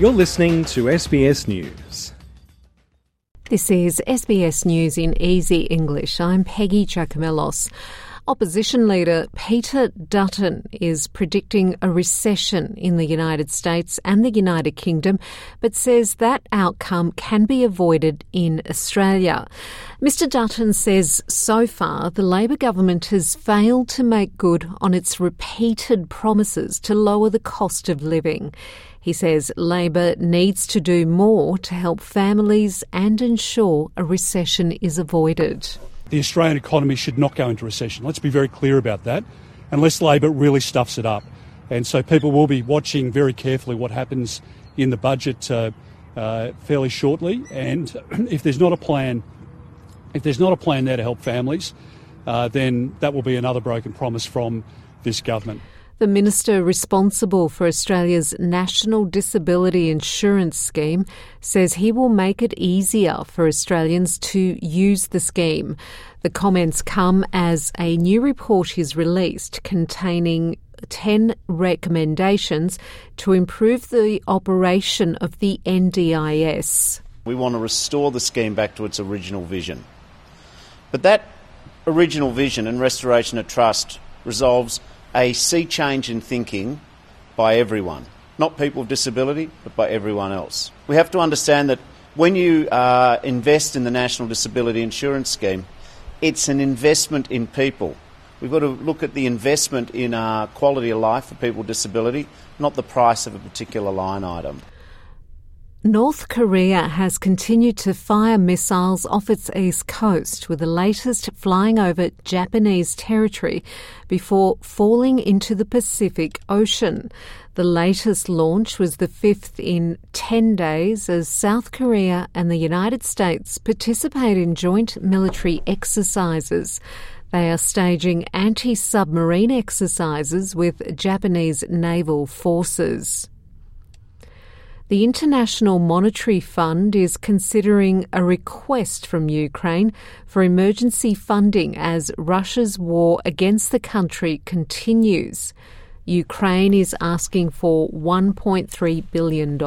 You're listening to SBS News. This is SBS News in Easy English. I'm Peggy Giakoumelos. Opposition leader Peter Dutton is predicting a recession in the United States and the United Kingdom, but says that outcome can be avoided in Australia. Mr Dutton says so far the Labor government has failed to make good on its repeated promises to lower the cost of living. He says Labor needs to do more to help families and ensure a recession is avoided the Australian economy should not go into recession. Let's be very clear about that, unless Labor really stuffs it up. And so people will be watching very carefully what happens in the budget uh, uh, fairly shortly. And if there's not a plan, if there's not a plan there to help families, uh, then that will be another broken promise from this government. The minister responsible for Australia's National Disability Insurance Scheme says he will make it easier for Australians to use the scheme. The comments come as a new report is released containing 10 recommendations to improve the operation of the NDIS. We want to restore the scheme back to its original vision. But that original vision and restoration of trust resolves a sea change in thinking by everyone, not people with disability, but by everyone else. We have to understand that when you uh, invest in the National Disability Insurance Scheme, it's an investment in people. We've got to look at the investment in uh, quality of life for people with disability, not the price of a particular line item. North Korea has continued to fire missiles off its east coast, with the latest flying over Japanese territory before falling into the Pacific Ocean. The latest launch was the fifth in 10 days as South Korea and the United States participate in joint military exercises. They are staging anti submarine exercises with Japanese naval forces. The International Monetary Fund is considering a request from Ukraine for emergency funding as Russia's war against the country continues. Ukraine is asking for $1.3 billion.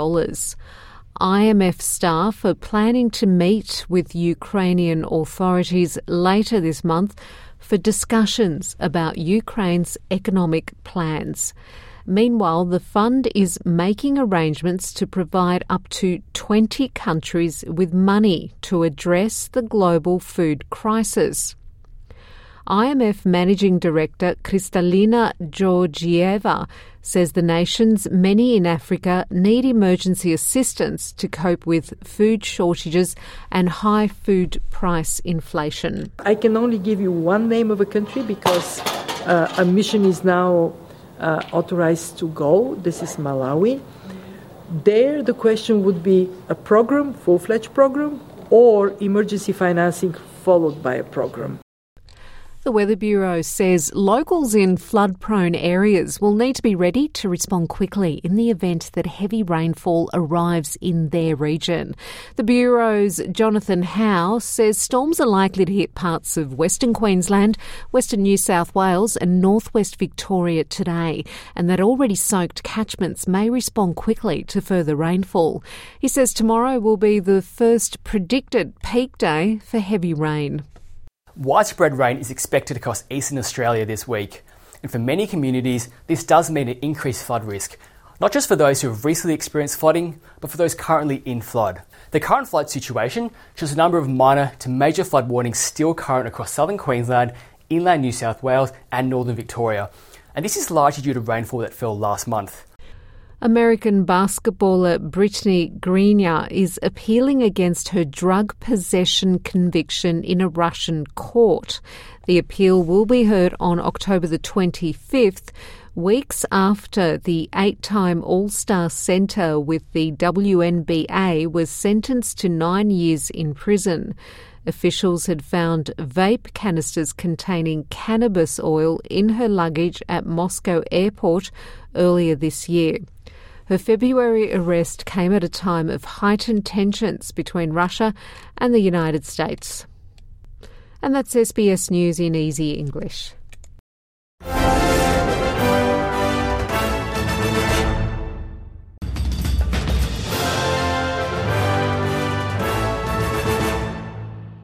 IMF staff are planning to meet with Ukrainian authorities later this month for discussions about Ukraine's economic plans. Meanwhile, the fund is making arrangements to provide up to 20 countries with money to address the global food crisis. IMF Managing Director Kristalina Georgieva says the nations, many in Africa, need emergency assistance to cope with food shortages and high food price inflation. I can only give you one name of a country because uh, a mission is now uh, authorized to go. This is Malawi. There, the question would be a program, full fledged program, or emergency financing followed by a program. The Weather Bureau says locals in flood prone areas will need to be ready to respond quickly in the event that heavy rainfall arrives in their region. The Bureau's Jonathan How says storms are likely to hit parts of Western Queensland, Western New South Wales, and Northwest Victoria today, and that already soaked catchments may respond quickly to further rainfall. He says tomorrow will be the first predicted peak day for heavy rain. Widespread rain is expected across eastern Australia this week, and for many communities, this does mean an increased flood risk, not just for those who have recently experienced flooding, but for those currently in flood. The current flood situation shows a number of minor to major flood warnings still current across southern Queensland, inland New South Wales, and northern Victoria, and this is largely due to rainfall that fell last month. American basketballer Brittney Griner is appealing against her drug possession conviction in a Russian court. The appeal will be heard on October the 25th, weeks after the eight time All Star centre with the WNBA was sentenced to nine years in prison. Officials had found vape canisters containing cannabis oil in her luggage at Moscow airport earlier this year. Her February arrest came at a time of heightened tensions between Russia and the United States. And that's SBS News in Easy English.